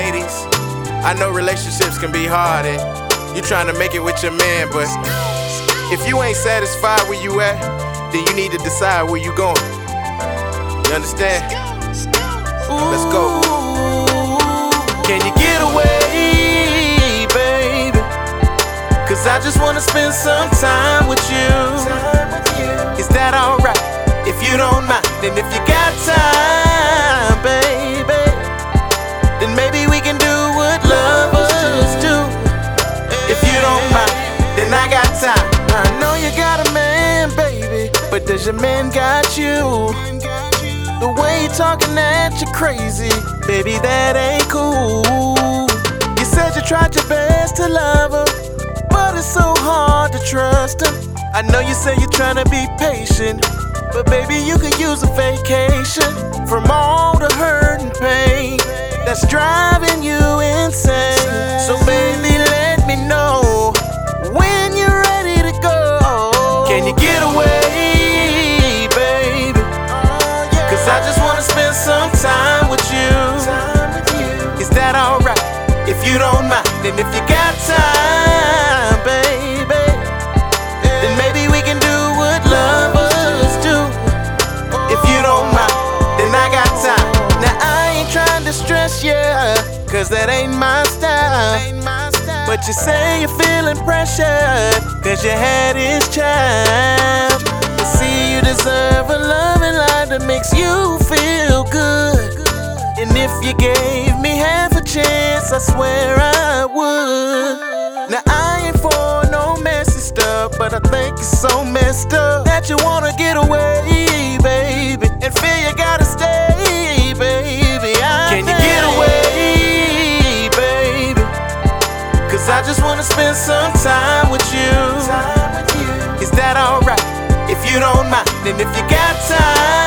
ladies. I know relationships can be hard and you're trying to make it with your man, but if you ain't satisfied where you at, then you need to decide where you going. You understand? Let's go. Can you get away, baby? Cause I just wanna spend some time with you. Is that alright? If you don't mind, does your man got you? The way you talking at you crazy, baby, that ain't cool. You said you tried your best to love her, but it's so hard to trust her. I know you say you're trying to be patient, but baby, you can use a vacation from all the hurt and pain that's driving you insane. If you don't mind, and if you got time, baby, then maybe we can do what lovers do. If you don't mind, then I got time. Now I ain't trying to stress you, cause that ain't my style. But you say you're feeling pressured, cause you had his child. But see, you deserve a loving life that makes you feel good. And if you gave swear I would. Now I ain't for no messy stuff, but I think it's so messed up that you wanna get away, baby, and feel you gotta stay, baby. I Can you get away, baby? Cause I just wanna spend some time with you. Is that alright? If you don't mind, and if you got time,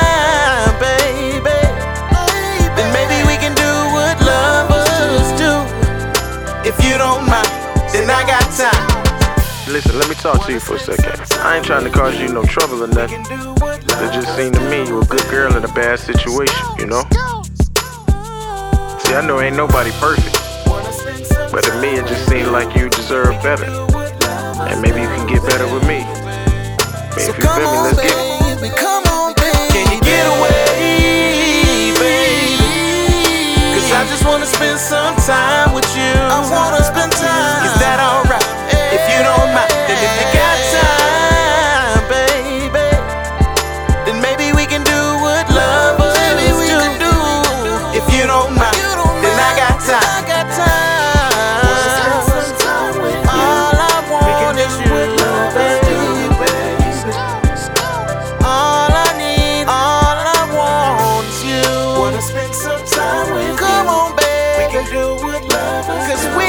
Listen, let me talk to you for a second. I ain't trying to cause you no trouble or nothing. It just seemed to me you a good girl in a bad situation, you know? See, I know ain't nobody perfect. But to me, it just seemed like you deserve better. And maybe you can get better with me. I mean, if you feel me, let's get it. baby, come on, baby. Can you get away, baby? I just wanna spend some time love. Cause we